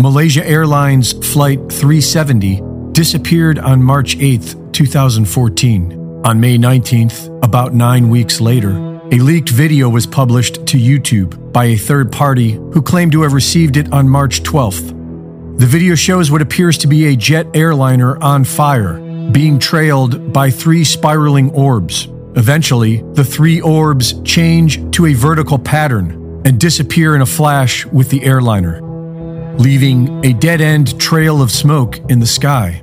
Malaysia Airlines Flight 370 disappeared on March 8, 2014. On May 19th, about nine weeks later, a leaked video was published to YouTube by a third party who claimed to have received it on March 12th. The video shows what appears to be a jet airliner on fire, being trailed by three spiraling orbs. Eventually, the three orbs change to a vertical pattern and disappear in a flash with the airliner, leaving a dead end trail of smoke in the sky.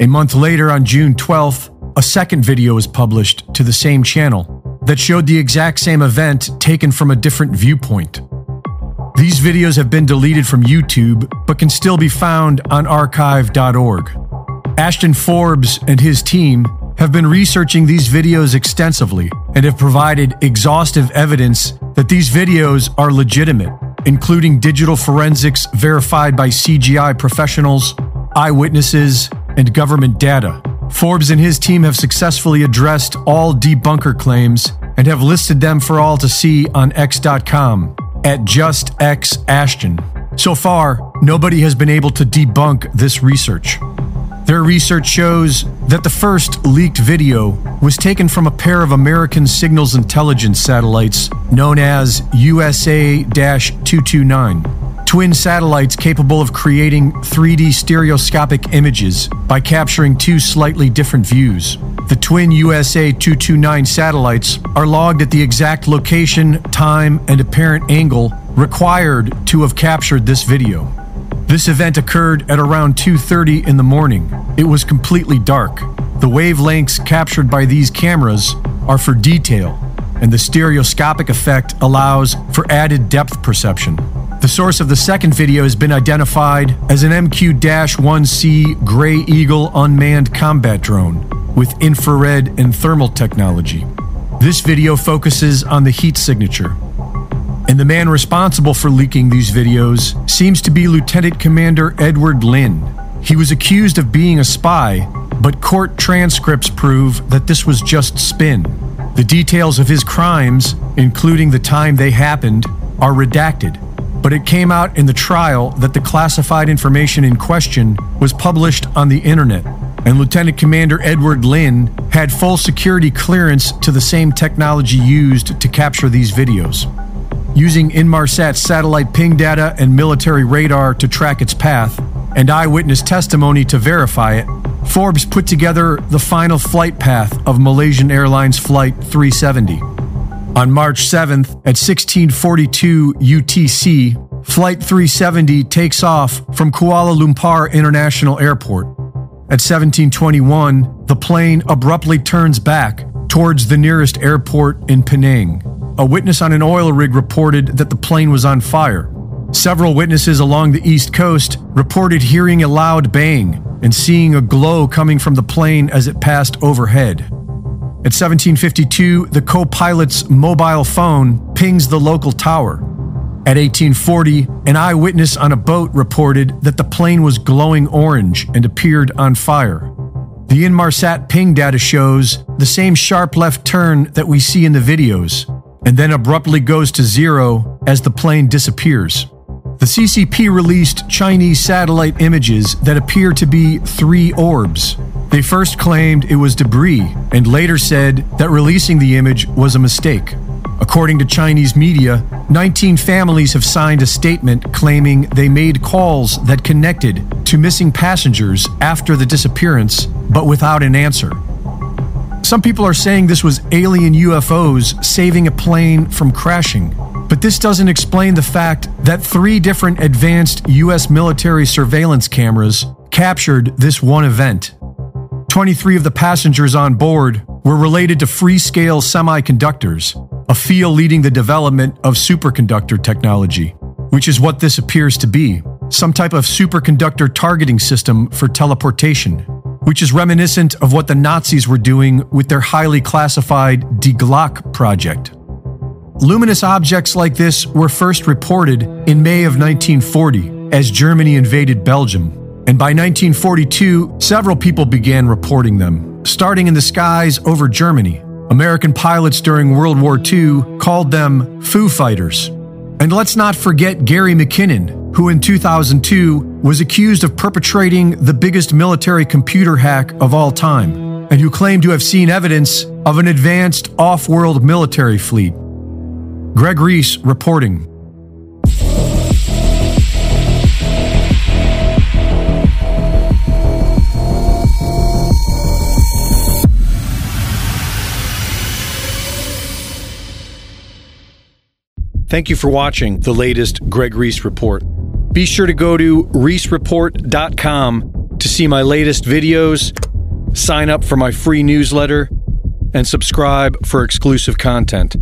A month later, on June 12th, a second video was published to the same channel that showed the exact same event taken from a different viewpoint. These videos have been deleted from YouTube, but can still be found on archive.org. Ashton Forbes and his team have been researching these videos extensively and have provided exhaustive evidence that these videos are legitimate, including digital forensics verified by CGI professionals, eyewitnesses, and government data. Forbes and his team have successfully addressed all debunker claims and have listed them for all to see on X.com at just X Ashton. So far, nobody has been able to debunk this research. Their research shows that the first leaked video was taken from a pair of American signals intelligence satellites known as USA 229, twin satellites capable of creating 3D stereoscopic images by capturing two slightly different views. The twin USA 229 satellites are logged at the exact location, time, and apparent angle required to have captured this video. This event occurred at around 2:30 in the morning. It was completely dark. The wavelengths captured by these cameras are for detail, and the stereoscopic effect allows for added depth perception. The source of the second video has been identified as an MQ-1C Gray Eagle unmanned combat drone with infrared and thermal technology. This video focuses on the heat signature. And the man responsible for leaking these videos seems to be Lieutenant Commander Edward Lin. He was accused of being a spy, but court transcripts prove that this was just spin. The details of his crimes, including the time they happened, are redacted. But it came out in the trial that the classified information in question was published on the internet and Lieutenant Commander Edward Lin had full security clearance to the same technology used to capture these videos. Using Inmarsat satellite ping data and military radar to track its path, and eyewitness testimony to verify it, Forbes put together the final flight path of Malaysian Airlines Flight 370. On March 7th at 1642 UTC, Flight 370 takes off from Kuala Lumpur International Airport. At 1721, the plane abruptly turns back towards the nearest airport in Penang. A witness on an oil rig reported that the plane was on fire. Several witnesses along the east coast reported hearing a loud bang and seeing a glow coming from the plane as it passed overhead. At 1752, the co pilot's mobile phone pings the local tower. At 1840, an eyewitness on a boat reported that the plane was glowing orange and appeared on fire. The Inmarsat ping data shows the same sharp left turn that we see in the videos, and then abruptly goes to zero as the plane disappears. The CCP released Chinese satellite images that appear to be three orbs. They first claimed it was debris and later said that releasing the image was a mistake. According to Chinese media, 19 families have signed a statement claiming they made calls that connected to missing passengers after the disappearance, but without an answer. Some people are saying this was alien UFOs saving a plane from crashing, but this doesn't explain the fact that three different advanced U.S. military surveillance cameras captured this one event. 23 of the passengers on board were related to Freescale Semiconductors, a field leading the development of superconductor technology, which is what this appears to be some type of superconductor targeting system for teleportation, which is reminiscent of what the Nazis were doing with their highly classified Die Glocke project. Luminous objects like this were first reported in May of 1940 as Germany invaded Belgium, and by 1942, several people began reporting them, starting in the skies over Germany. American pilots during World War II called them Foo Fighters. And let's not forget Gary McKinnon, who in 2002 was accused of perpetrating the biggest military computer hack of all time, and who claimed to have seen evidence of an advanced off world military fleet. Greg Reese reporting. Thank you for watching the latest Greg Reese Report. Be sure to go to reesereport.com to see my latest videos, sign up for my free newsletter, and subscribe for exclusive content.